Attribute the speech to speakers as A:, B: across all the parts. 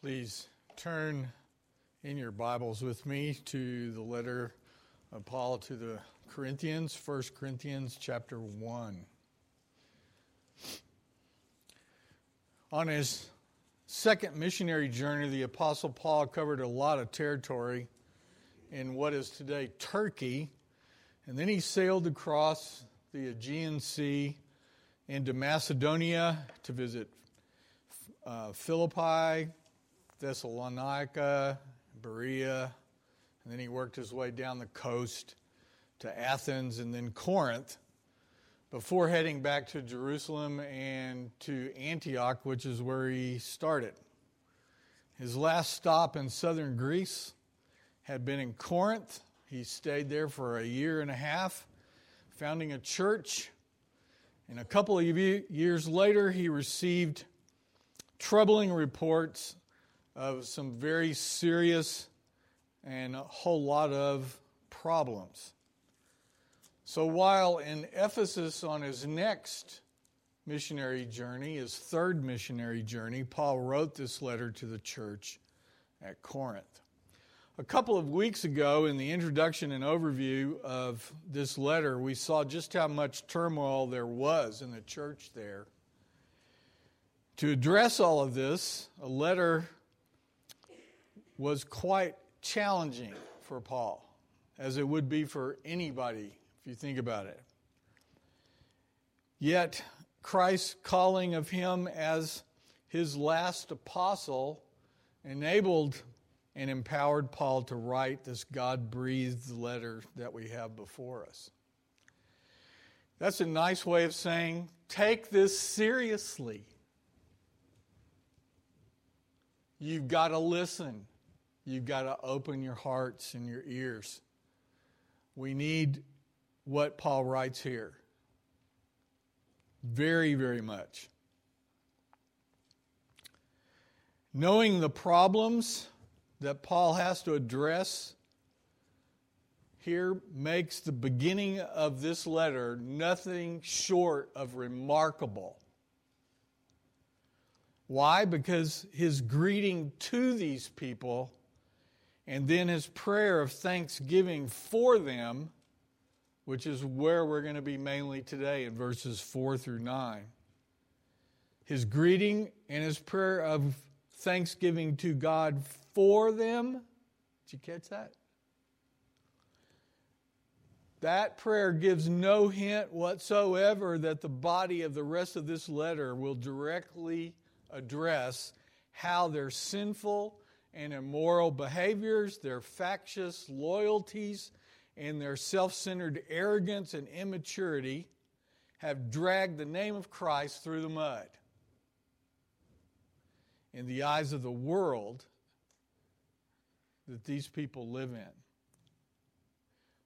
A: Please turn in your Bibles with me to the letter of Paul to the Corinthians, 1 Corinthians chapter 1. On his second missionary journey, the Apostle Paul covered a lot of territory in what is today Turkey, and then he sailed across the Aegean Sea into Macedonia to visit uh, Philippi, Thessalonica, Berea, and then he worked his way down the coast to Athens and then Corinth before heading back to Jerusalem and to Antioch, which is where he started. His last stop in southern Greece had been in Corinth. He stayed there for a year and a half, founding a church. And a couple of years later, he received troubling reports of some very serious and a whole lot of problems. So while in Ephesus on his next missionary journey, his third missionary journey, Paul wrote this letter to the church at Corinth. A couple of weeks ago, in the introduction and overview of this letter, we saw just how much turmoil there was in the church there to address all of this, a letter was quite challenging for Paul, as it would be for anybody if you think about it. Yet, Christ's calling of him as his last apostle enabled and empowered Paul to write this God breathed letter that we have before us. That's a nice way of saying, take this seriously. You've got to listen. You've got to open your hearts and your ears. We need what Paul writes here. Very, very much. Knowing the problems that Paul has to address here makes the beginning of this letter nothing short of remarkable. Why? Because his greeting to these people and then his prayer of thanksgiving for them, which is where we're going to be mainly today in verses 4 through 9. His greeting and his prayer of thanksgiving to God for them. Did you catch that? That prayer gives no hint whatsoever that the body of the rest of this letter will directly address how their sinful and immoral behaviors, their factious loyalties, and their self centered arrogance and immaturity have dragged the name of Christ through the mud. In the eyes of the world that these people live in.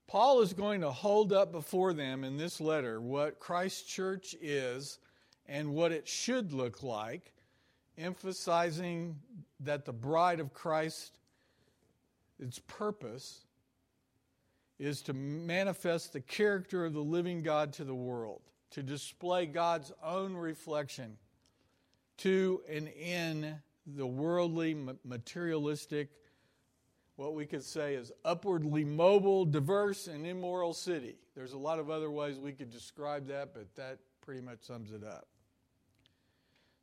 A: Paul is going to hold up before them in this letter what Christ's church is and what it should look like emphasizing that the bride of Christ, its purpose is to manifest the character of the living God to the world, to display God's own reflection to and in the worldly, materialistic, what we could say is upwardly mobile, diverse, and immoral city. There's a lot of other ways we could describe that, but that pretty much sums it up.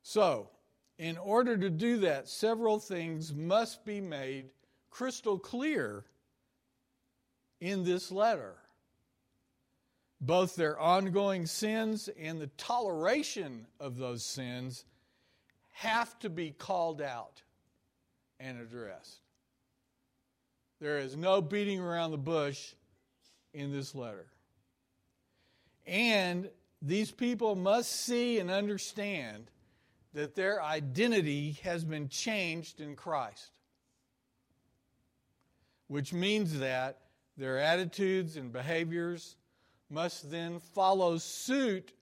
A: So, in order to do that, several things must be made crystal clear in this letter. Both their ongoing sins and the toleration of those sins have to be called out and addressed. There is no beating around the bush in this letter. And these people must see and understand that their identity has been changed in Christ, which means that their attitudes and behaviors must then follow suit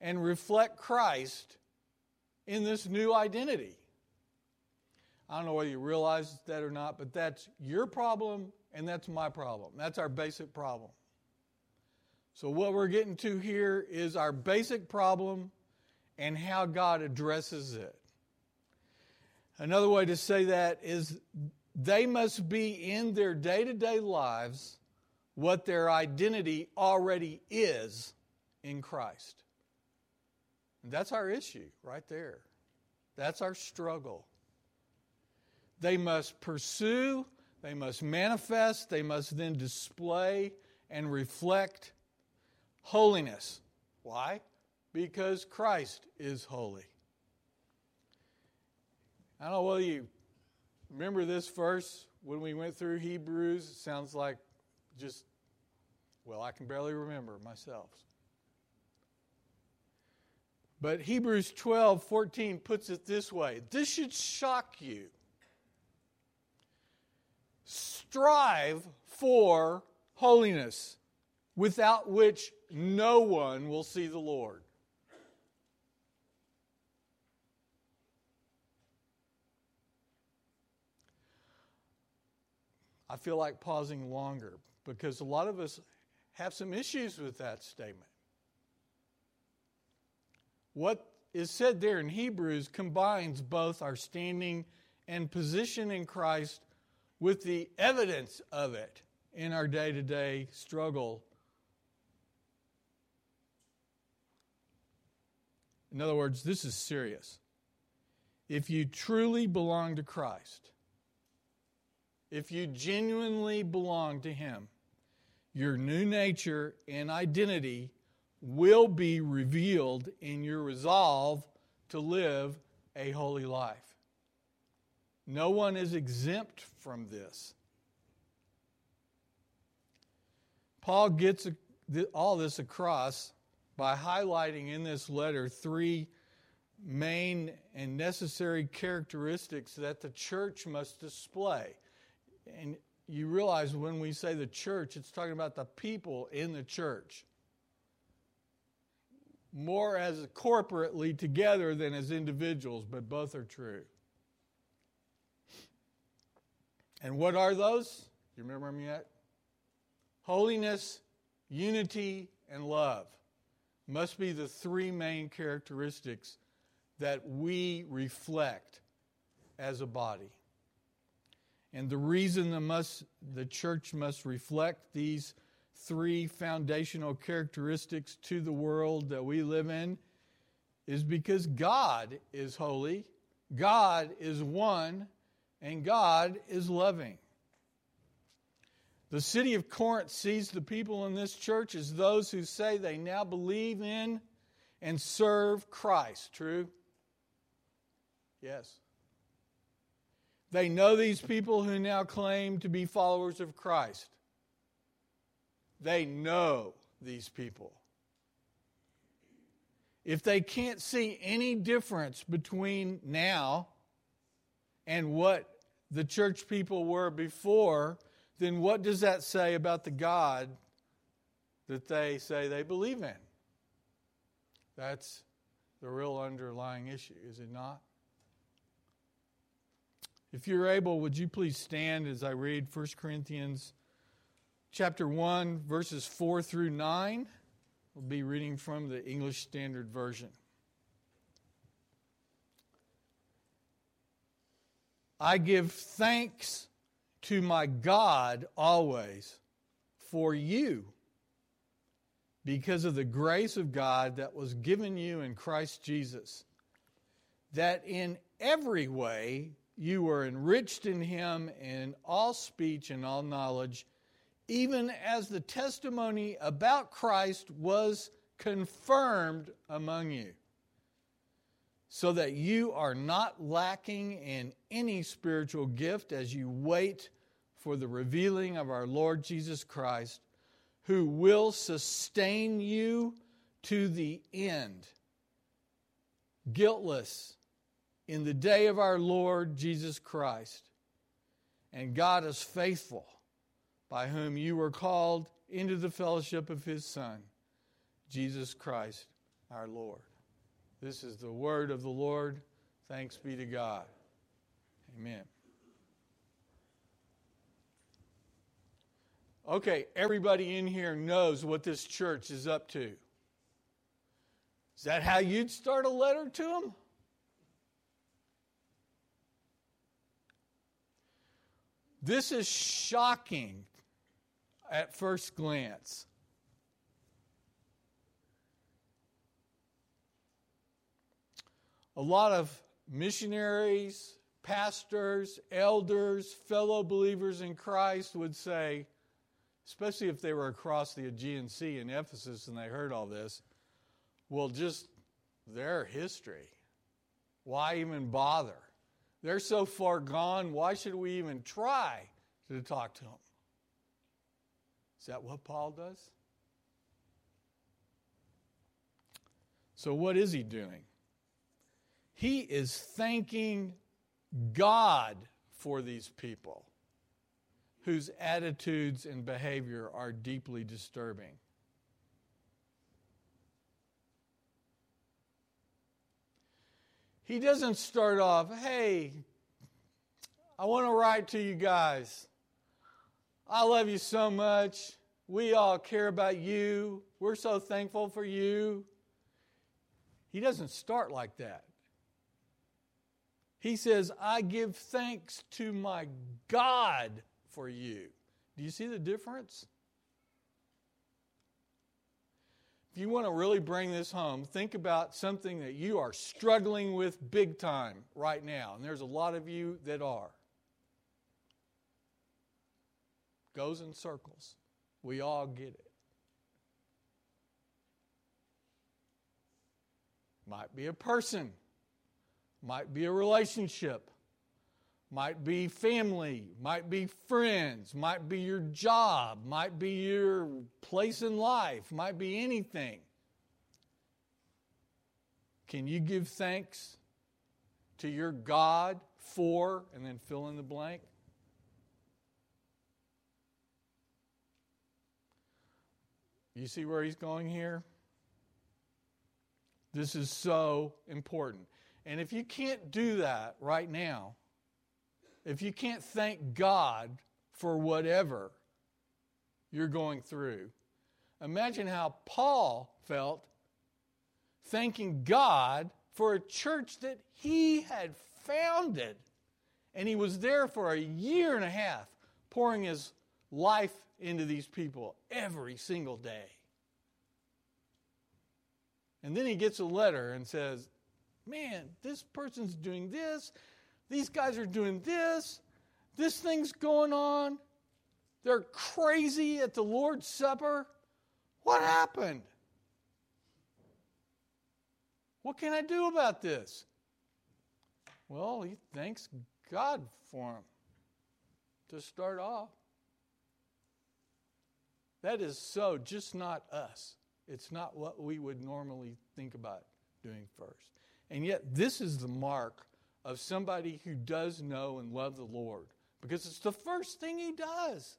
A: and reflect Christ in this new identity. I don't know whether you realize that or not, but that's your problem and that's my problem. That's our basic problem. So, what we're getting to here is our basic problem and how God addresses it. Another way to say that is they must be in their day to day lives what their identity already is in Christ. And that's our issue right there. That's our struggle. They must pursue, they must manifest, they must then display and reflect holiness. Why? Because Christ is holy. I don't know whether you remember this verse when we went through Hebrews. It sounds like just, well, I can barely remember myself. But Hebrews 12 14 puts it this way this should shock you. Strive for holiness, without which no one will see the Lord. I feel like pausing longer because a lot of us have some issues with that statement. What is said there in Hebrews combines both our standing and position in Christ with the evidence of it in our day to day struggle. In other words, this is serious. If you truly belong to Christ, if you genuinely belong to Him, your new nature and identity will be revealed in your resolve to live a holy life. No one is exempt from this. Paul gets all this across by highlighting in this letter three main and necessary characteristics that the church must display. And you realize when we say the church, it's talking about the people in the church. More as corporately together than as individuals, but both are true. And what are those? You remember them yet? Holiness, unity, and love must be the three main characteristics that we reflect as a body. And the reason the, must, the church must reflect these three foundational characteristics to the world that we live in is because God is holy, God is one, and God is loving. The city of Corinth sees the people in this church as those who say they now believe in and serve Christ. True? Yes. They know these people who now claim to be followers of Christ. They know these people. If they can't see any difference between now and what the church people were before, then what does that say about the God that they say they believe in? That's the real underlying issue, is it not? If you're able, would you please stand as I read 1 Corinthians chapter 1 verses 4 through 9? We'll be reading from the English Standard Version. I give thanks to my God always for you because of the grace of God that was given you in Christ Jesus, that in every way you were enriched in him in all speech and all knowledge, even as the testimony about Christ was confirmed among you, so that you are not lacking in any spiritual gift as you wait for the revealing of our Lord Jesus Christ, who will sustain you to the end, guiltless in the day of our Lord Jesus Christ. And God is faithful, by whom you were called into the fellowship of his Son, Jesus Christ our Lord. This is the word of the Lord. Thanks be to God. Amen. Okay, everybody in here knows what this church is up to. Is that how you'd start a letter to them? This is shocking at first glance. A lot of missionaries, pastors, elders, fellow believers in Christ would say, especially if they were across the Aegean Sea in Ephesus and they heard all this, well, just their history. Why even bother? They're so far gone, why should we even try to talk to them? Is that what Paul does? So, what is he doing? He is thanking God for these people whose attitudes and behavior are deeply disturbing. He doesn't start off, hey, I want to write to you guys. I love you so much. We all care about you. We're so thankful for you. He doesn't start like that. He says, I give thanks to my God for you. Do you see the difference? If you want to really bring this home, think about something that you are struggling with big time right now. And there's a lot of you that are. Goes in circles. We all get it. Might be a person, might be a relationship, might be family, might be friends, might be your job, might be your place in life, might be anything. Can you give thanks to your God for, and then fill in the blank? You see where he's going here? This is so important. And if you can't do that right now, if you can't thank God for whatever you're going through, imagine how Paul felt thanking God for a church that he had founded. And he was there for a year and a half, pouring his life into these people every single day. And then he gets a letter and says, Man, this person's doing this. These guys are doing this. This thing's going on. They're crazy at the Lord's Supper. What happened? What can I do about this? Well, he thanks God for him to start off. That is so just not us. It's not what we would normally think about doing first. And yet, this is the mark of somebody who does know and love the Lord because it's the first thing he does.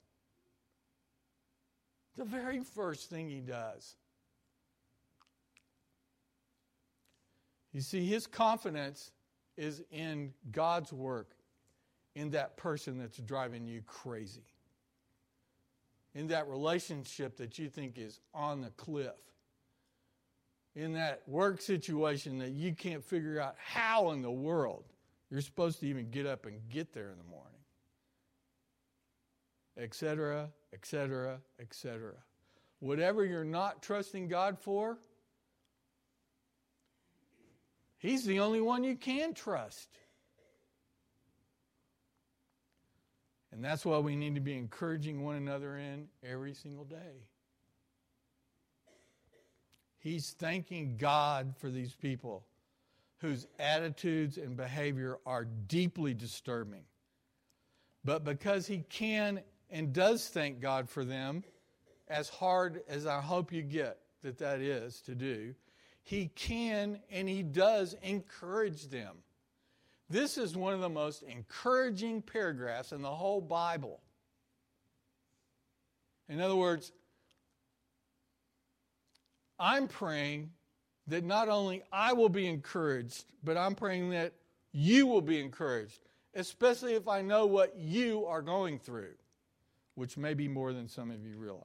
A: The very first thing he does. You see, his confidence is in God's work in that person that's driving you crazy in that relationship that you think is on the cliff, in that work situation that you can't figure out how in the world you're supposed to even get up and get there in the morning, etc., etc., etc. Whatever you're not trusting God for, He's the only one you can trust. And that's why we need to be encouraging one another in every single day. He's thanking God for these people whose attitudes and behavior are deeply disturbing. But because he can and does thank God for them, as hard as I hope you get that that is to do, he can and he does encourage them. This is one of the most encouraging paragraphs in the whole Bible. In other words, I'm praying that not only I will be encouraged, but I'm praying that you will be encouraged, especially if I know what you are going through, which may be more than some of you realize.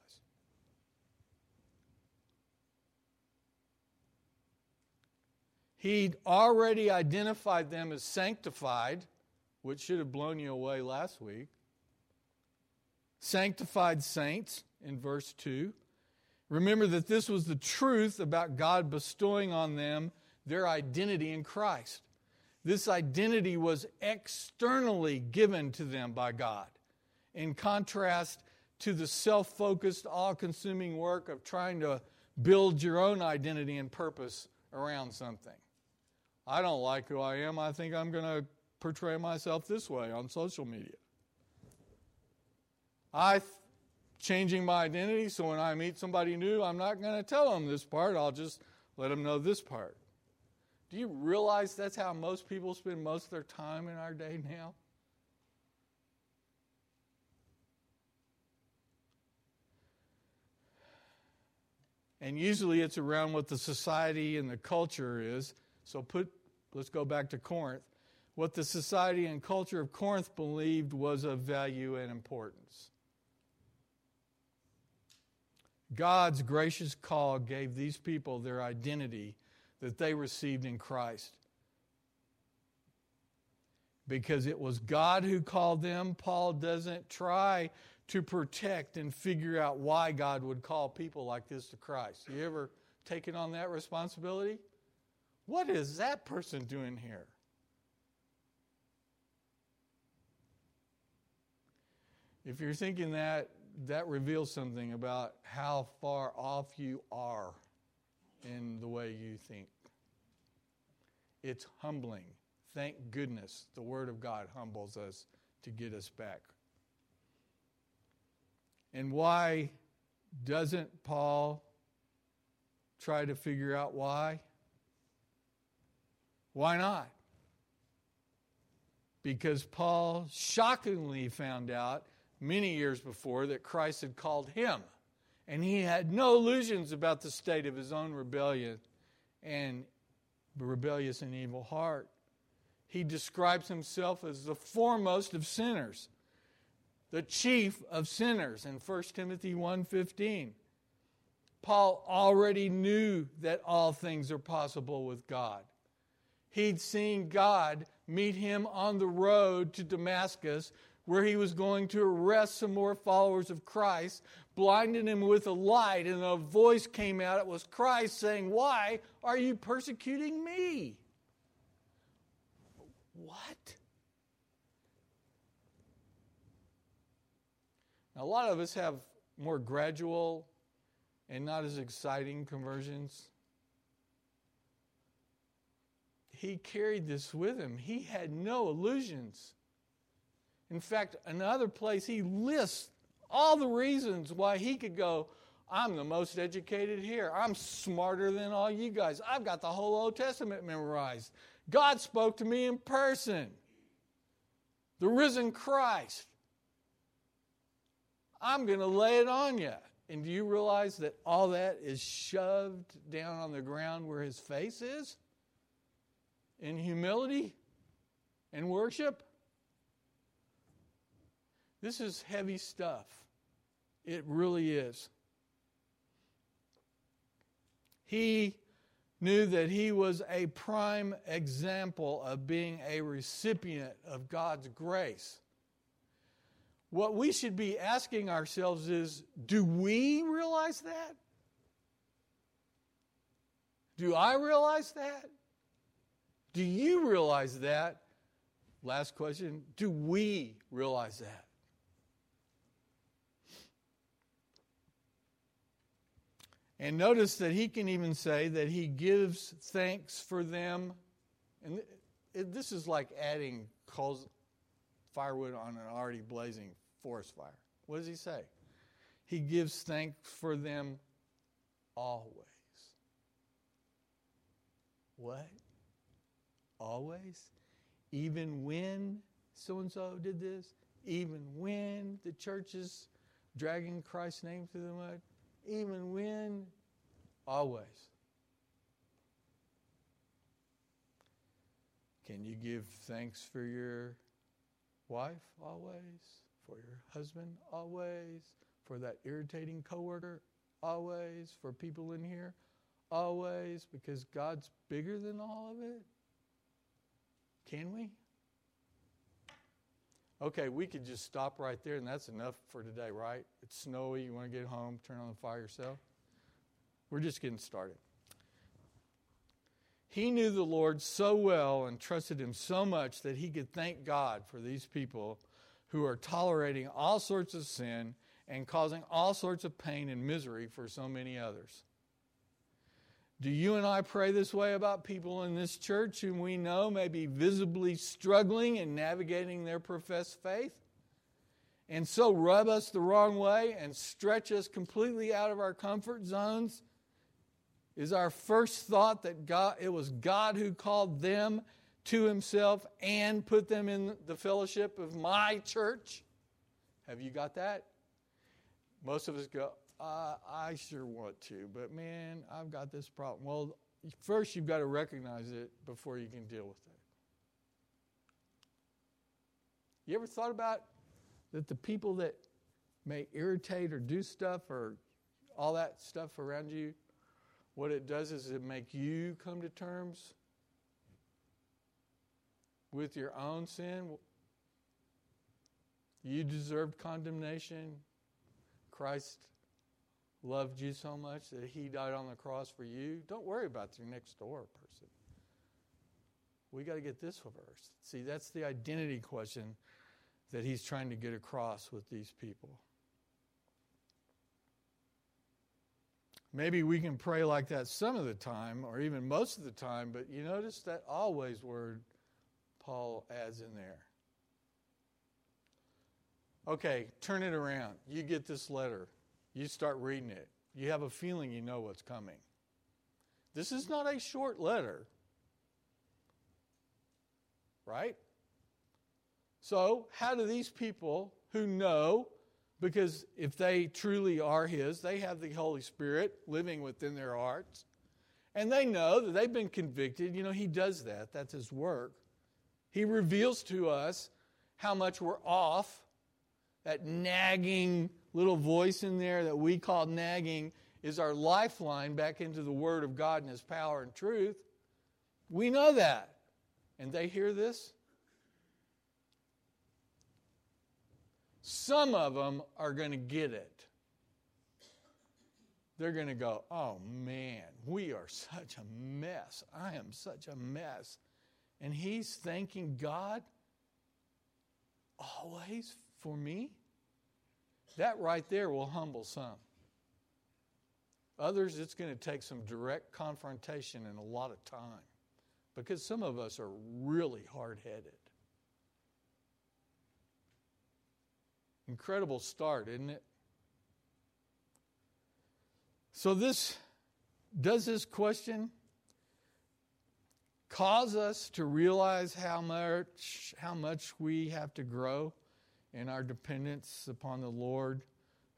A: He'd already identified them as sanctified, which should have blown you away last week. sanctified saints in verse 2. Remember that this was the truth about God bestowing on them their identity in Christ. This identity was externally given to them by God, in contrast to the self focused, all consuming work of trying to build your own identity and purpose around something. I don't like who I am. I think I'm going to portray myself this way on social media. I changing my identity so when I meet somebody new, I'm not going to tell them this part. I'll just let them know this part. Do you realize that's how most people spend most of their time in our day now? And usually it's around what the society and the culture is. So put let's go back to Corinth. What the society and culture of Corinth believed was of value and importance. God's gracious call gave these people their identity that they received in Christ. Because it was God who called them, Paul doesn't try to protect and figure out why God would call people like this to Christ. You ever taken on that responsibility? What is that person doing here? If you're thinking that, that reveals something about how far off you are in the way you think. It's humbling. Thank goodness the Word of God humbles us to get us back. And why doesn't Paul try to figure out why? Why not? Because Paul shockingly found out many years before that Christ had called him. And he had no illusions about the state of his own rebellion and rebellious and evil heart. He describes himself as the foremost of sinners, the chief of sinners in 1 Timothy 1:15. Paul already knew that all things are possible with God. He'd seen God meet him on the road to Damascus where he was going to arrest some more followers of Christ, blinded him with a light, and a voice came out. It was Christ saying, Why are you persecuting me? What? Now, a lot of us have more gradual and not as exciting conversions. He carried this with him. He had no illusions. In fact, another place he lists all the reasons why he could go, I'm the most educated here. I'm smarter than all you guys. I've got the whole Old Testament memorized. God spoke to me in person. The risen Christ. I'm going to lay it on you. And do you realize that all that is shoved down on the ground where his face is? In humility and worship? This is heavy stuff. It really is. He knew that he was a prime example of being a recipient of God's grace. What we should be asking ourselves is do we realize that? Do I realize that? Do you realize that? Last question Do we realize that? And notice that he can even say that he gives thanks for them. And this is like adding coals, firewood on an already blazing forest fire. What does he say? He gives thanks for them always. What? Always? Even when so and so did this? Even when the church is dragging Christ's name through the mud? Even when, always. Can you give thanks for your wife always? For your husband always? For that irritating coworker always? For people in here always? Because God's bigger than all of it? Can we? Okay, we could just stop right there and that's enough for today, right? It's snowy, you want to get home, turn on the fire yourself. We're just getting started. He knew the Lord so well and trusted him so much that he could thank God for these people who are tolerating all sorts of sin and causing all sorts of pain and misery for so many others. Do you and I pray this way about people in this church whom we know may be visibly struggling in navigating their professed faith? And so rub us the wrong way and stretch us completely out of our comfort zones? Is our first thought that God, it was God who called them to himself and put them in the fellowship of my church? Have you got that? Most of us go, uh, I sure want to, but man, I've got this problem. Well, first you've got to recognize it before you can deal with it. You ever thought about that the people that may irritate or do stuff or all that stuff around you, what it does is it make you come to terms with your own sin. You deserved condemnation. Christ loved you so much that he died on the cross for you, don't worry about your next door person. We got to get this first. See, that's the identity question that he's trying to get across with these people. Maybe we can pray like that some of the time, or even most of the time, but you notice that always word Paul adds in there. Okay, turn it around. You get this letter. You start reading it. You have a feeling you know what's coming. This is not a short letter. Right? So, how do these people who know, because if they truly are His, they have the Holy Spirit living within their hearts, and they know that they've been convicted. You know, He does that, that's His work. He reveals to us how much we're off, that nagging little voice in there that we call nagging is our lifeline back into the Word of God and His power and truth. We know that. And they hear this. Some of them are going to get it. They're going to go, oh man, we are such a mess. I am such a mess. And he's thanking God always for me. That right there will humble some. Others, it's going to take some direct confrontation and a lot of time because some of us are really hard headed. Incredible start, isn't it? So, this does this question cause us to realize how much, how much we have to grow? In our dependence upon the Lord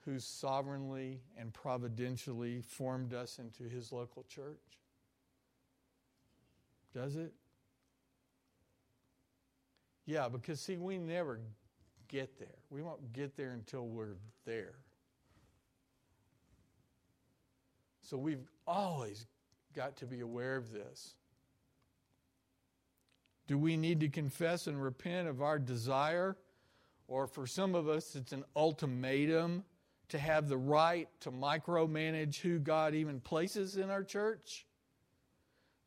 A: who sovereignly and providentially formed us into his local church? Does it? Yeah, because see, we never get there. We won't get there until we're there. So we've always got to be aware of this. Do we need to confess and repent of our desire? Or for some of us, it's an ultimatum to have the right to micromanage who God even places in our church.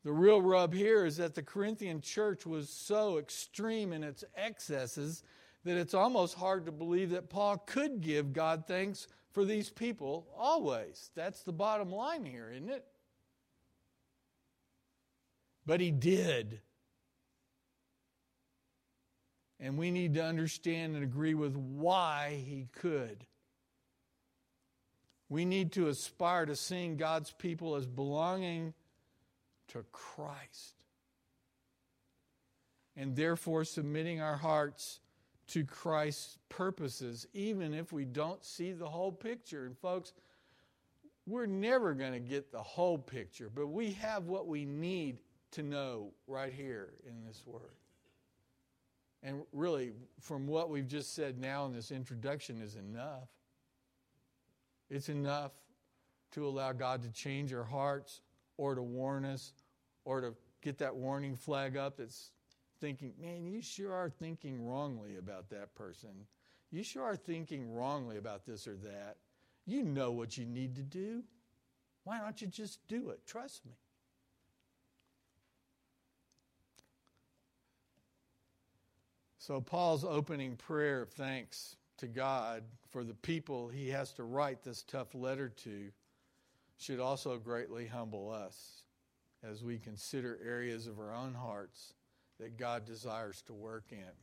A: The real rub here is that the Corinthian church was so extreme in its excesses that it's almost hard to believe that Paul could give God thanks for these people always. That's the bottom line here, isn't it? But he did. And we need to understand and agree with why he could. We need to aspire to seeing God's people as belonging to Christ. And therefore submitting our hearts to Christ's purposes, even if we don't see the whole picture. And folks, we're never going to get the whole picture, but we have what we need to know right here in this word. And really, from what we've just said now in this introduction, is enough. It's enough to allow God to change our hearts or to warn us or to get that warning flag up that's thinking, man, you sure are thinking wrongly about that person. You sure are thinking wrongly about this or that. You know what you need to do. Why don't you just do it? Trust me. So, Paul's opening prayer of thanks to God for the people he has to write this tough letter to should also greatly humble us as we consider areas of our own hearts that God desires to work in.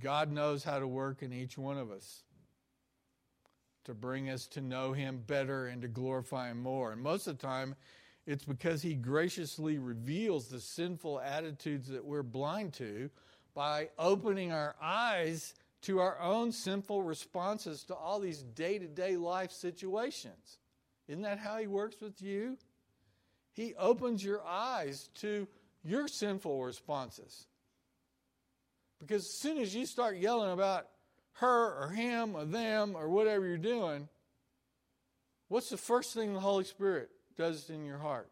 A: God knows how to work in each one of us to bring us to know Him better and to glorify Him more. And most of the time, it's because He graciously reveals the sinful attitudes that we're blind to by opening our eyes to our own sinful responses to all these day to day life situations. Isn't that how He works with you? He opens your eyes to your sinful responses. Because as soon as you start yelling about her or him or them or whatever you're doing, what's the first thing the Holy Spirit does it in your heart?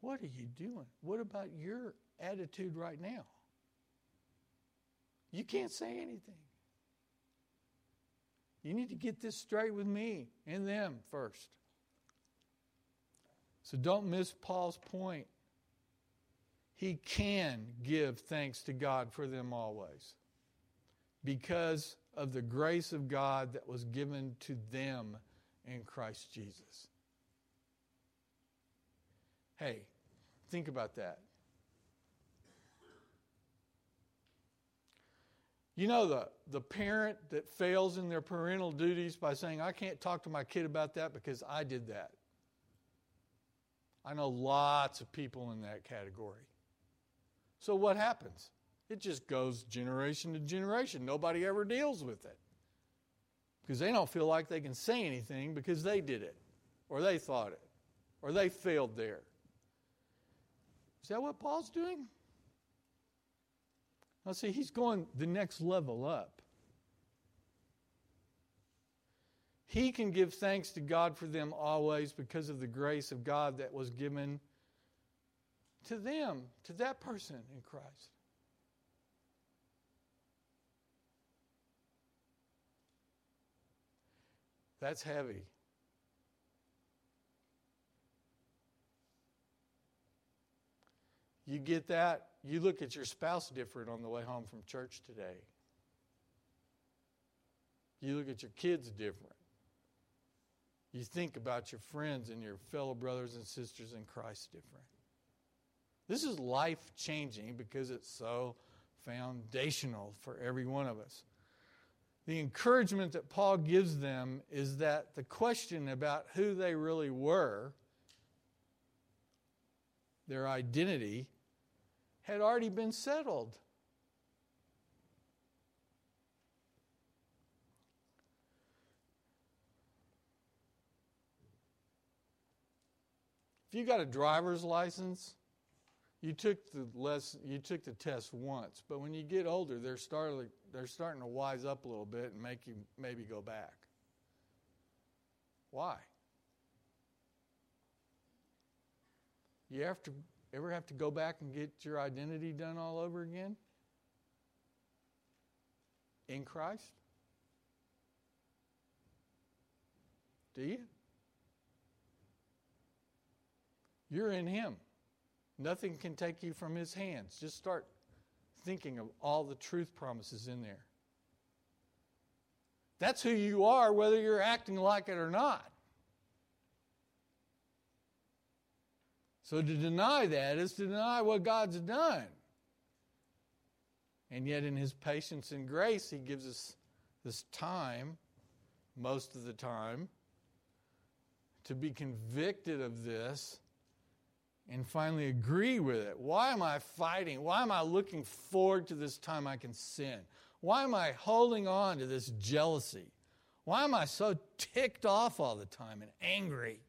A: What are you doing? What about your attitude right now? You can't say anything. You need to get this straight with me and them first. So don't miss Paul's point. He can give thanks to God for them always because of the grace of God that was given to them in Christ Jesus. Hey, think about that. You know, the, the parent that fails in their parental duties by saying, I can't talk to my kid about that because I did that. I know lots of people in that category. So what happens? It just goes generation to generation. Nobody ever deals with it because they don't feel like they can say anything because they did it or they thought it or they failed there. Is that what Paul's doing? Now, see, he's going the next level up. He can give thanks to God for them always because of the grace of God that was given to them, to that person in Christ. That's heavy. You get that? You look at your spouse different on the way home from church today. You look at your kids different. You think about your friends and your fellow brothers and sisters in Christ different. This is life changing because it's so foundational for every one of us. The encouragement that Paul gives them is that the question about who they really were, their identity, had already been settled. If you got a driver's license, you took the less you took the test once, but when you get older, they're starting they're starting to wise up a little bit and make you maybe go back. Why? You have to ever have to go back and get your identity done all over again? In Christ? Do you? You're in Him. Nothing can take you from His hands. Just start thinking of all the truth promises in there. That's who you are, whether you're acting like it or not. So to deny that is to deny what God's done. And yet, in His patience and grace, He gives us this time, most of the time, to be convicted of this and finally agree with it. Why am I fighting? Why am I looking forward to this time I can sin? Why am I holding on to this jealousy? Why am I so ticked off all the time and angry?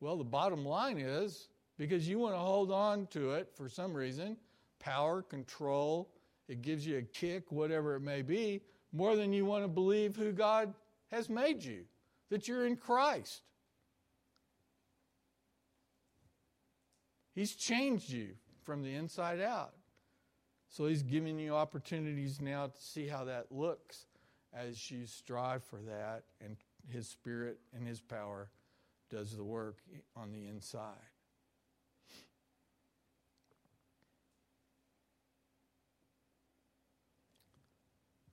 A: Well, the bottom line is because you want to hold on to it for some reason power, control, it gives you a kick, whatever it may be, more than you want to believe who God has made you, that you're in Christ. He's changed you from the inside out. So He's giving you opportunities now to see how that looks as you strive for that, and His Spirit and His power does the work on the inside.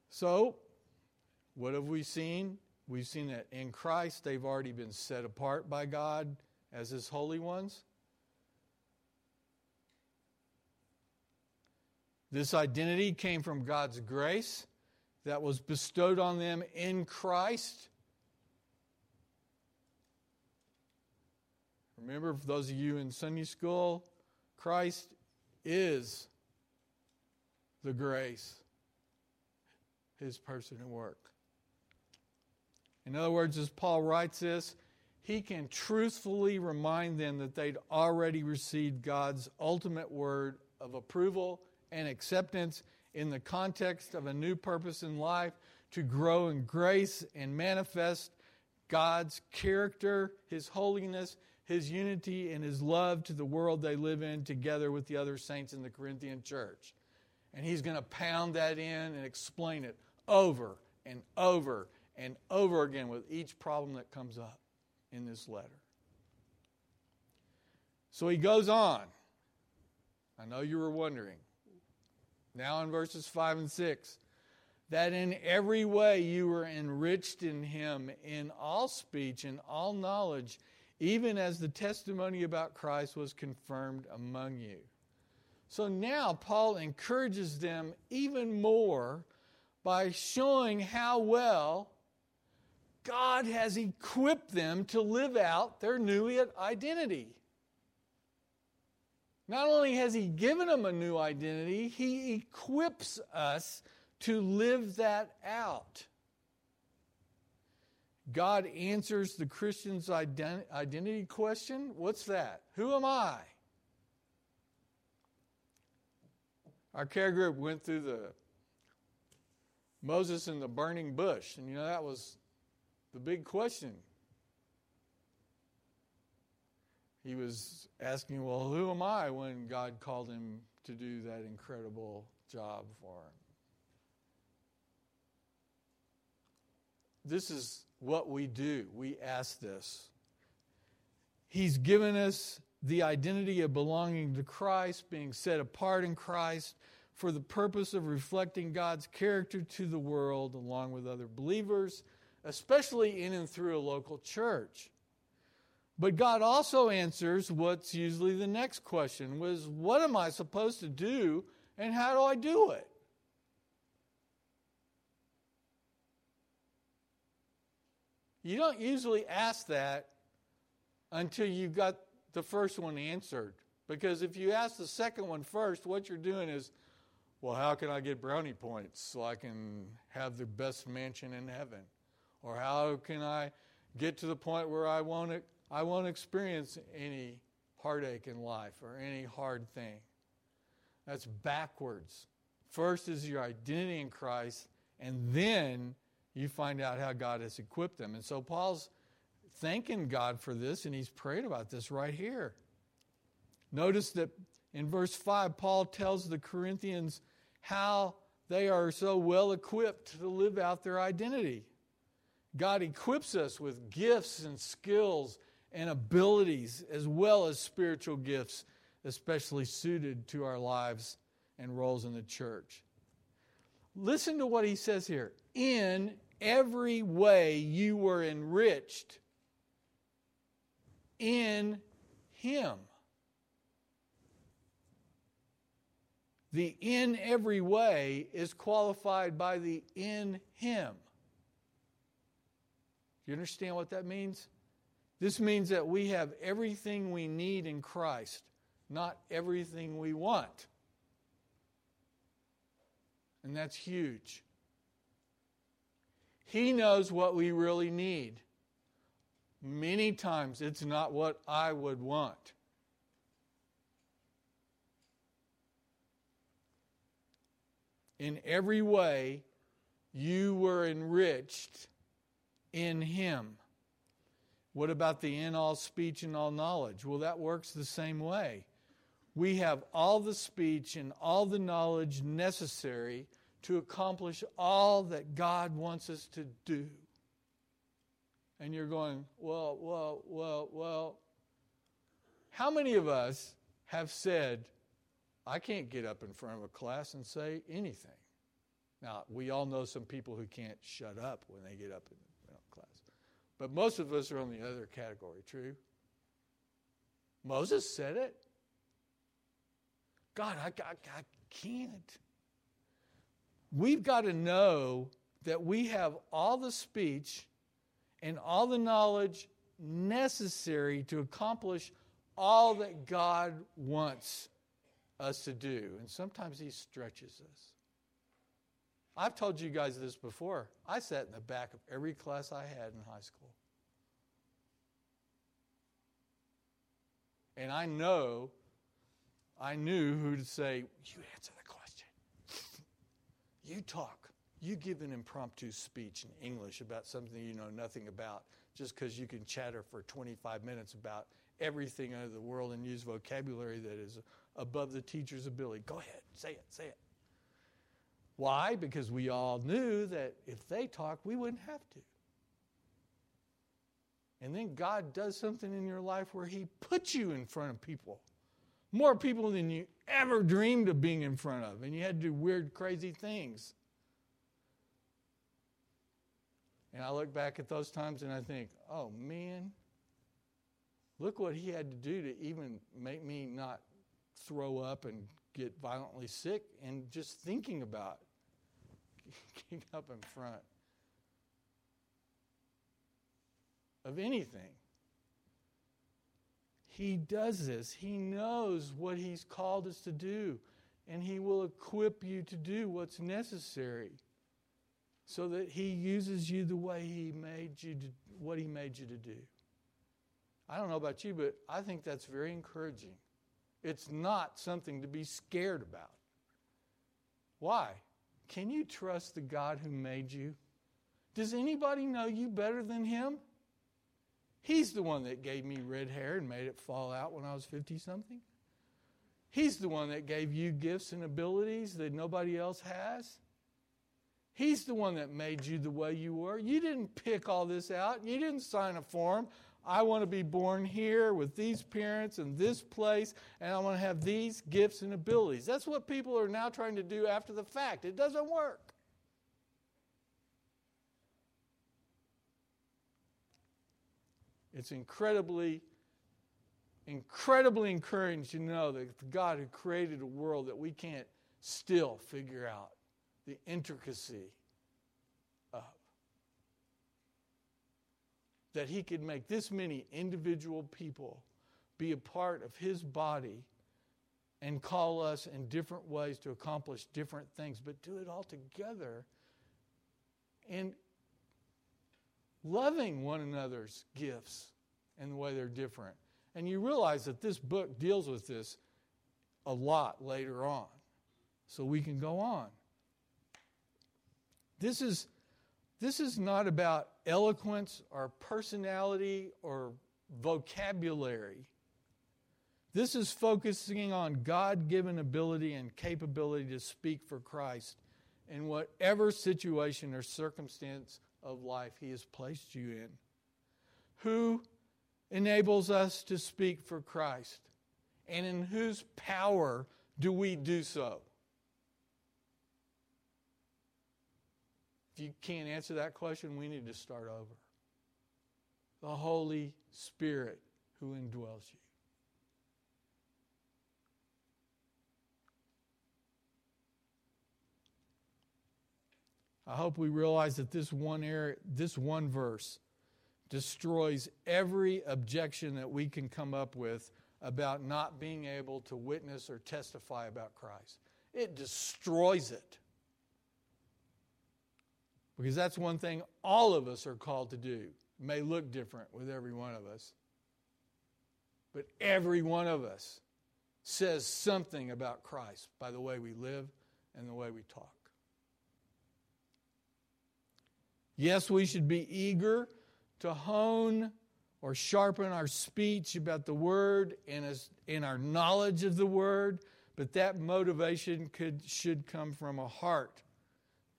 A: So, what have we seen? We've seen that in Christ they've already been set apart by God as His holy ones. This identity came from God's grace that was bestowed on them in Christ. Remember, for those of you in Sunday school, Christ is the grace, his person and work. In other words, as Paul writes this, he can truthfully remind them that they'd already received God's ultimate word of approval and acceptance in the context of a new purpose in life to grow in grace and manifest God's character, His holiness, His unity, and His love to the world they live in together with the other saints in the Corinthian church. And He's going to pound that in and explain it over and over and over again with each problem that comes up in this letter. So he goes on. I know you were wondering now in verses 5 and 6, that in every way you were enriched in him in all speech and all knowledge, even as the testimony about Christ was confirmed among you. So now Paul encourages them even more by showing how well God has equipped them to live out their new identity. Not only has He given them a new identity, He equips us to live that out. God answers the Christian's identity question. What's that? Who am I? Our care group went through the Moses in the burning bush, and you know that was the big question he was asking, Well, who am I when God called him to do that incredible job for him? This is what we do. We ask this. He's given us the identity of belonging to Christ, being set apart in Christ for the purpose of reflecting God's character to the world along with other believers, especially in and through a local church. But God also answers what's usually the next question was what am I supposed to do and how do I do it? You don't usually ask that until you've got the first one answered. Because if you ask the second one first, what you're doing is, well, how can I get brownie points so I can have the best mansion in heaven? Or how can I get to the point where I won't I won't experience any heartache in life or any hard thing. That's backwards. First is your identity in Christ, and then you find out how God has equipped them. And so Paul's thanking God for this, and he's prayed about this right here. Notice that in verse 5, Paul tells the Corinthians how they are so well equipped to live out their identity. God equips us with gifts and skills and abilities as well as spiritual gifts, especially suited to our lives and roles in the church. Listen to what he says here. In every way you were enriched in him. The in every way is qualified by the in him. Do you understand what that means? This means that we have everything we need in Christ, not everything we want. And that's huge. He knows what we really need. Many times it's not what I would want. In every way, you were enriched in Him. What about the in all speech and all knowledge? Well, that works the same way. we have all the speech and all the knowledge necessary to accomplish all that God wants us to do. And you're going, well, well, well, well. How many of us have said, I can't get up in front of a class and say anything? Now, we all know some people who can't shut up when they get up in. But most of us are on the other category, true? Moses said it. God, I, I, I can't. We've got to know that we have all the speech and all the knowledge necessary to accomplish all that God wants us to do. And sometimes He stretches us. I've told you guys this before. I sat in the back of every class I had in high school. And I know, I knew who to say, You answer the question. you talk. You give an impromptu speech in English about something you know nothing about just because you can chatter for 25 minutes about everything under the world and use vocabulary that is above the teacher's ability. Go ahead, say it, say it. Why? Because we all knew that if they talked, we wouldn't have to. And then God does something in your life where He puts you in front of people. More people than you ever dreamed of being in front of. And you had to do weird, crazy things. And I look back at those times and I think, oh man, look what he had to do to even make me not throw up and get violently sick and just thinking about up in front of anything. He does this. He knows what He's called us to do, and He will equip you to do what's necessary so that He uses you the way He made you to, what He made you to do. I don't know about you, but I think that's very encouraging. It's not something to be scared about. Why? Can you trust the God who made you? Does anybody know you better than Him? He's the one that gave me red hair and made it fall out when I was 50 something. He's the one that gave you gifts and abilities that nobody else has. He's the one that made you the way you were. You didn't pick all this out. You didn't sign a form. I want to be born here with these parents and this place, and I want to have these gifts and abilities. That's what people are now trying to do after the fact. It doesn't work. It's incredibly, incredibly encouraging to know that God who created a world that we can't still figure out the intricacy that he could make this many individual people be a part of his body and call us in different ways to accomplish different things, but do it all together and loving one another's gifts and the way they're different. And you realize that this book deals with this a lot later on. So we can go on. This is this is not about eloquence or personality or vocabulary. This is focusing on God given ability and capability to speak for Christ in whatever situation or circumstance of life He has placed you in. Who enables us to speak for Christ? And in whose power do we do so? You can't answer that question, we need to start over. The Holy Spirit who indwells you. I hope we realize that this one area, this one verse destroys every objection that we can come up with about not being able to witness or testify about Christ. It destroys it. Because that's one thing all of us are called to do. It may look different with every one of us. But every one of us says something about Christ by the way we live and the way we talk. Yes, we should be eager to hone or sharpen our speech about the word and, and our knowledge of the word, but that motivation could, should come from a heart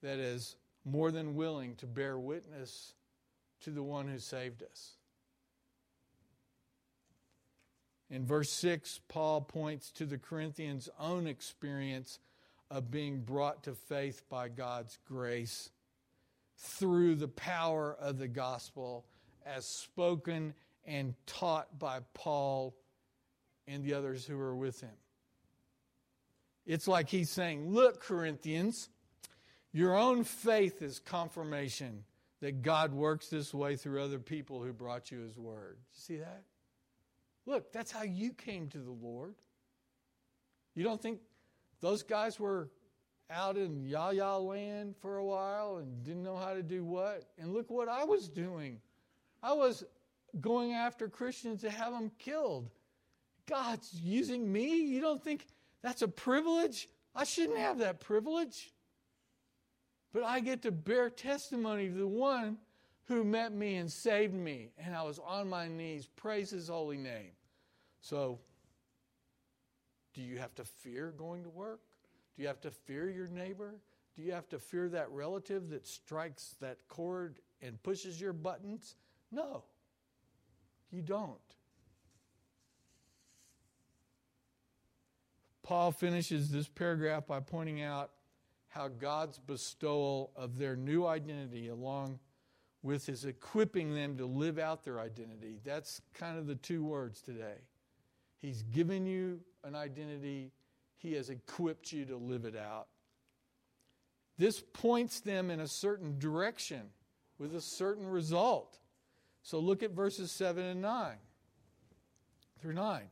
A: that is more than willing to bear witness to the one who saved us. In verse 6, Paul points to the Corinthians' own experience of being brought to faith by God's grace through the power of the gospel as spoken and taught by Paul and the others who were with him. It's like he's saying, Look, Corinthians, your own faith is confirmation that God works this way through other people who brought you his word. See that? Look, that's how you came to the Lord. You don't think those guys were out in Yaya land for a while and didn't know how to do what? And look what I was doing. I was going after Christians to have them killed. God's using me? You don't think that's a privilege? I shouldn't have that privilege. But I get to bear testimony to the one who met me and saved me. And I was on my knees. Praise his holy name. So, do you have to fear going to work? Do you have to fear your neighbor? Do you have to fear that relative that strikes that chord and pushes your buttons? No, you don't. Paul finishes this paragraph by pointing out how God's bestowal of their new identity, along with his equipping them to live out their identity, that's kind of the two words today. He's given you an identity, he has equipped you to live it out. This points them in a certain direction with a certain result. So look at verses 7 and 9 through 9.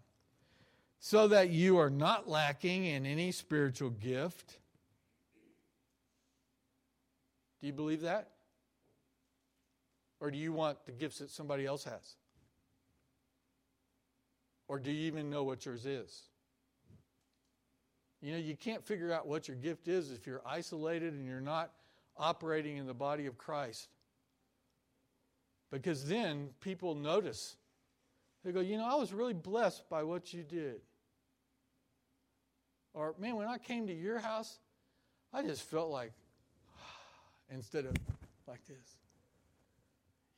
A: So that you are not lacking in any spiritual gift do you believe that? Or do you want the gifts that somebody else has? Or do you even know what yours is? You know, you can't figure out what your gift is if you're isolated and you're not operating in the body of Christ. Because then people notice. They go, you know, I was really blessed by what you did. Or, man, when I came to your house, I just felt like instead of like this.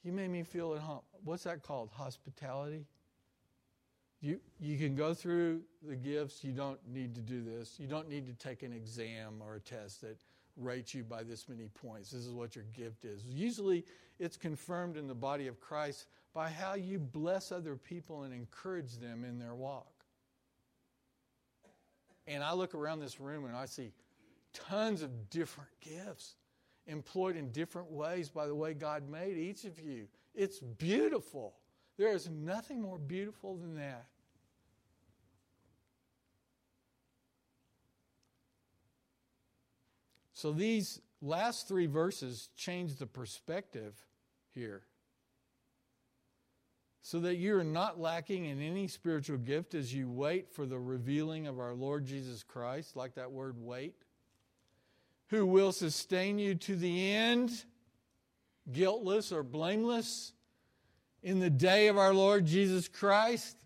A: You made me feel at home. What's that called? Hospitality? You, you can go through the gifts. You don't need to do this. You don't need to take an exam or a test that rates you by this many points. This is what your gift is. Usually, it's confirmed in the body of Christ by how you bless other people and encourage them in their walk. And I look around this room and I see tons of different gifts employed in different ways by the way God made each of you. It's beautiful. There is nothing more beautiful than that. So these last three verses change the perspective here. So that you are not lacking in any spiritual gift as you wait for the revealing of our Lord Jesus Christ, like that word wait who will sustain you to the end, guiltless or blameless, in the day of our Lord Jesus Christ.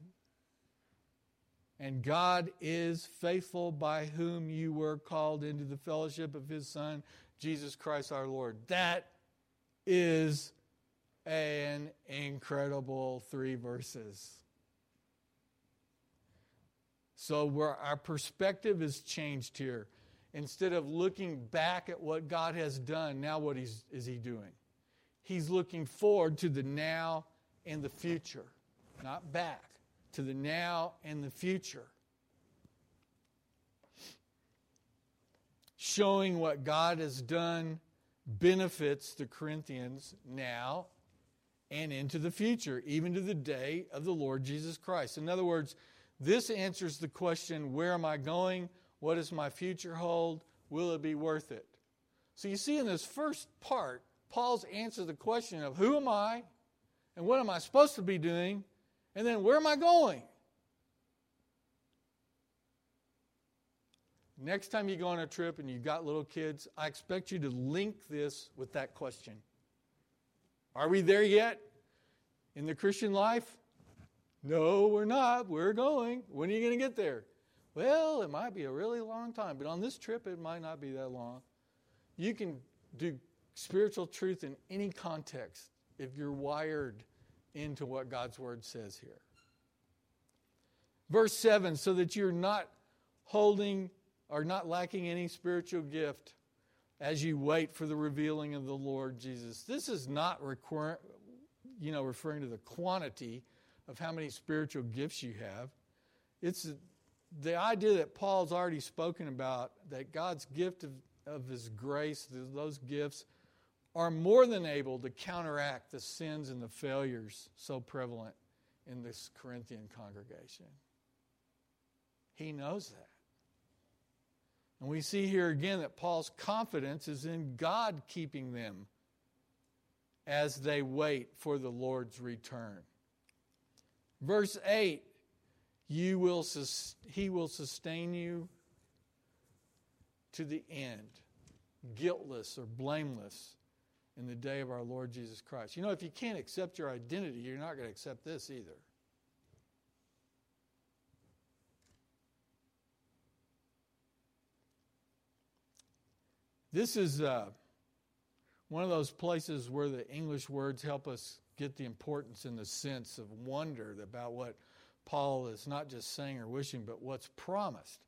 A: And God is faithful by whom you were called into the fellowship of his Son, Jesus Christ our Lord. That is an incredible three verses. So, where our perspective is changed here instead of looking back at what God has done, now what is he doing? He's looking forward to the now and the future, not back, to the now and the future. Showing what God has done benefits the Corinthians now and into the future, even to the day of the Lord Jesus Christ. In other words, this answers the question where am I going? What does my future hold? Will it be worth it? So you see in this first part, Paul's answer the question of who am I and what am I supposed to be doing? And then where am I going? Next time you go on a trip and you've got little kids, I expect you to link this with that question. Are we there yet? in the Christian life? No, we're not. We're going. When are you going to get there? Well, it might be a really long time, but on this trip, it might not be that long. You can do spiritual truth in any context if you're wired into what God's word says here. Verse 7 so that you're not holding or not lacking any spiritual gift as you wait for the revealing of the Lord Jesus. This is not requir- you know referring to the quantity of how many spiritual gifts you have. It's the idea that Paul's already spoken about that God's gift of, of his grace, those gifts, are more than able to counteract the sins and the failures so prevalent in this Corinthian congregation. He knows that. And we see here again that Paul's confidence is in God keeping them as they wait for the Lord's return. Verse 8 you will he will sustain you to the end, guiltless or blameless in the day of our Lord Jesus Christ. You know, if you can't accept your identity, you're not going to accept this either. This is uh, one of those places where the English words help us get the importance and the sense of wonder about what Paul is not just saying or wishing, but what's promised.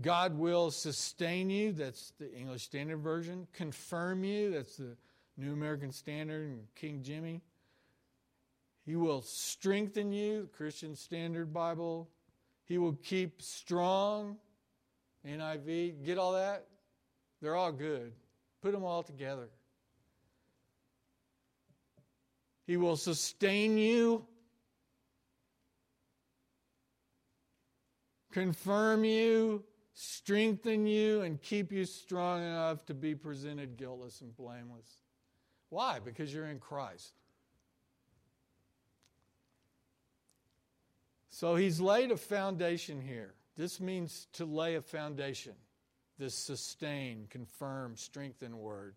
A: God will sustain you, that's the English Standard Version, confirm you, that's the New American Standard and King Jimmy. He will strengthen you, Christian Standard Bible. He will keep strong, NIV. Get all that? They're all good. Put them all together. He will sustain you, confirm you, strengthen you, and keep you strong enough to be presented guiltless and blameless. Why? Because you're in Christ. So he's laid a foundation here. This means to lay a foundation, this sustain, confirm, strengthen word.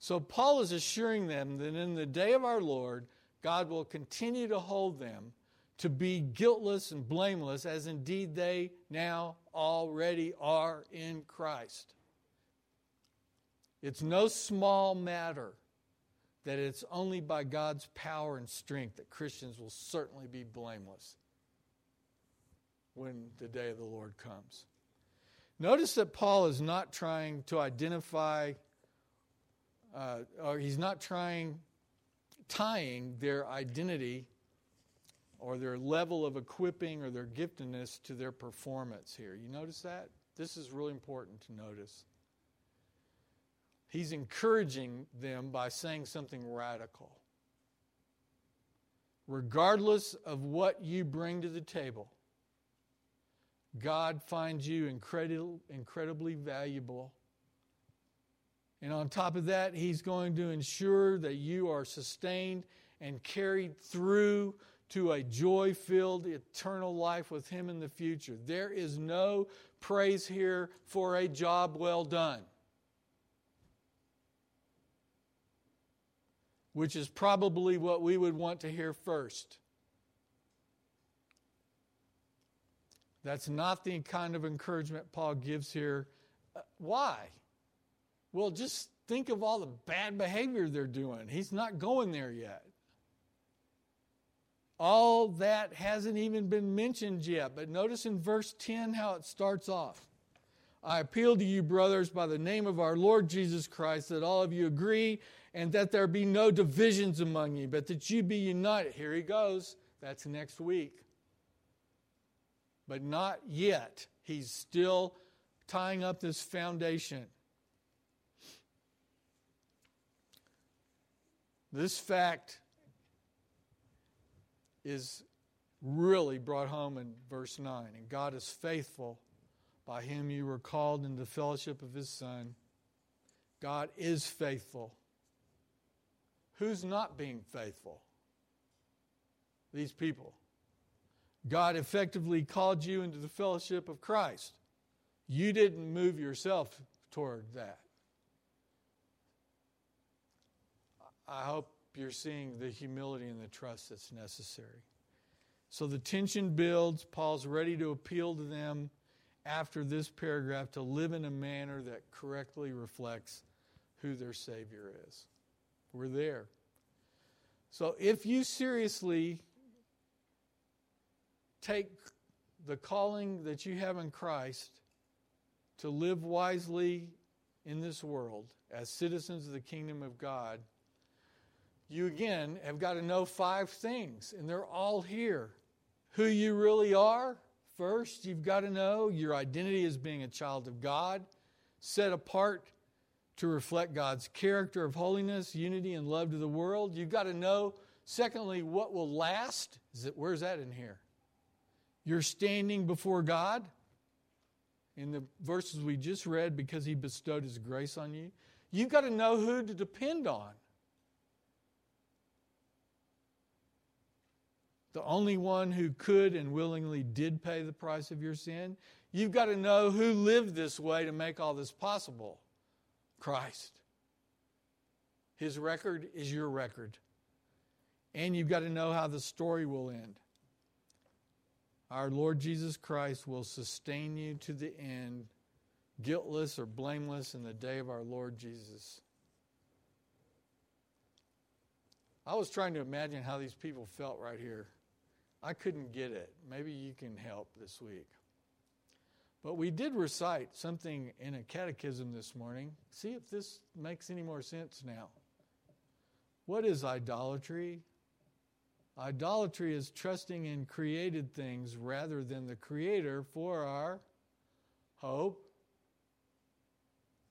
A: So Paul is assuring them that in the day of our Lord, God will continue to hold them to be guiltless and blameless, as indeed they now already are in Christ. It's no small matter that it's only by God's power and strength that Christians will certainly be blameless when the day of the Lord comes. Notice that Paul is not trying to identify uh, or he's not trying, tying their identity or their level of equipping or their giftedness to their performance here. You notice that? This is really important to notice. He's encouraging them by saying something radical. Regardless of what you bring to the table, God finds you incredibly valuable and on top of that, He's going to ensure that you are sustained and carried through to a joy filled eternal life with Him in the future. There is no praise here for a job well done, which is probably what we would want to hear first. That's not the kind of encouragement Paul gives here. Uh, why? Well, just think of all the bad behavior they're doing. He's not going there yet. All that hasn't even been mentioned yet. But notice in verse 10 how it starts off. I appeal to you, brothers, by the name of our Lord Jesus Christ, that all of you agree and that there be no divisions among you, but that you be united. Here he goes. That's next week. But not yet. He's still tying up this foundation. This fact is really brought home in verse 9. And God is faithful. By him you were called into the fellowship of his Son. God is faithful. Who's not being faithful? These people. God effectively called you into the fellowship of Christ. You didn't move yourself toward that. I hope you're seeing the humility and the trust that's necessary. So the tension builds. Paul's ready to appeal to them after this paragraph to live in a manner that correctly reflects who their Savior is. We're there. So if you seriously take the calling that you have in Christ to live wisely in this world as citizens of the kingdom of God, you again have got to know five things, and they're all here. Who you really are, first, you've got to know your identity as being a child of God, set apart to reflect God's character of holiness, unity, and love to the world. You've got to know, secondly, what will last. Is it, where's that in here? You're standing before God in the verses we just read because He bestowed His grace on you. You've got to know who to depend on. The only one who could and willingly did pay the price of your sin. You've got to know who lived this way to make all this possible Christ. His record is your record. And you've got to know how the story will end. Our Lord Jesus Christ will sustain you to the end, guiltless or blameless in the day of our Lord Jesus. I was trying to imagine how these people felt right here. I couldn't get it. Maybe you can help this week. But we did recite something in a catechism this morning. See if this makes any more sense now. What is idolatry? Idolatry is trusting in created things rather than the Creator for our hope,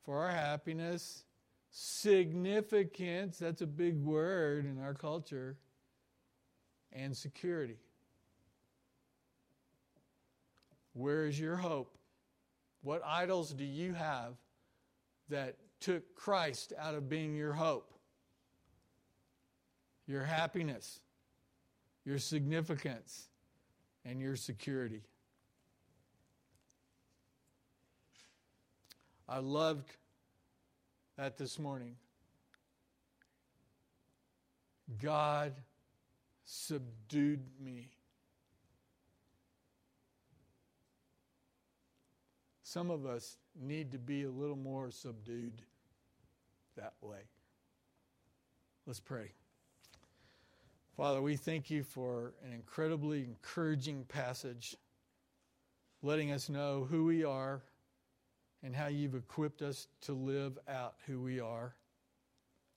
A: for our happiness, significance that's a big word in our culture and security. Where is your hope? What idols do you have that took Christ out of being your hope? Your happiness, your significance, and your security. I loved that this morning. God subdued me. Some of us need to be a little more subdued that way. Let's pray. Father, we thank you for an incredibly encouraging passage, letting us know who we are and how you've equipped us to live out who we are.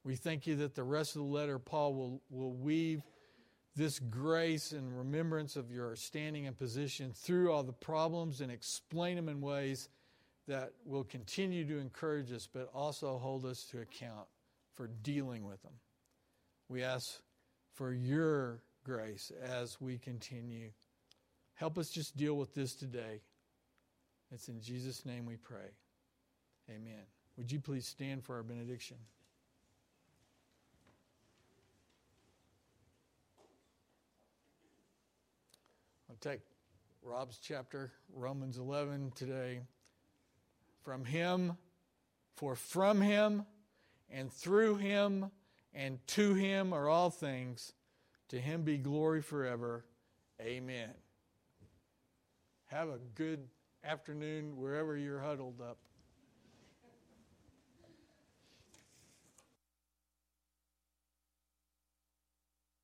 A: We thank you that the rest of the letter, Paul will, will weave this grace and remembrance of your standing and position through all the problems and explain them in ways that will continue to encourage us, but also hold us to account for dealing with them. We ask for your grace as we continue. Help us just deal with this today. It's in Jesus' name we pray. Amen. Would you please stand for our benediction? Take Rob's chapter, Romans 11 today. From him, for from him, and through him, and to him are all things. To him be glory forever. Amen. Have a good afternoon wherever you're huddled up.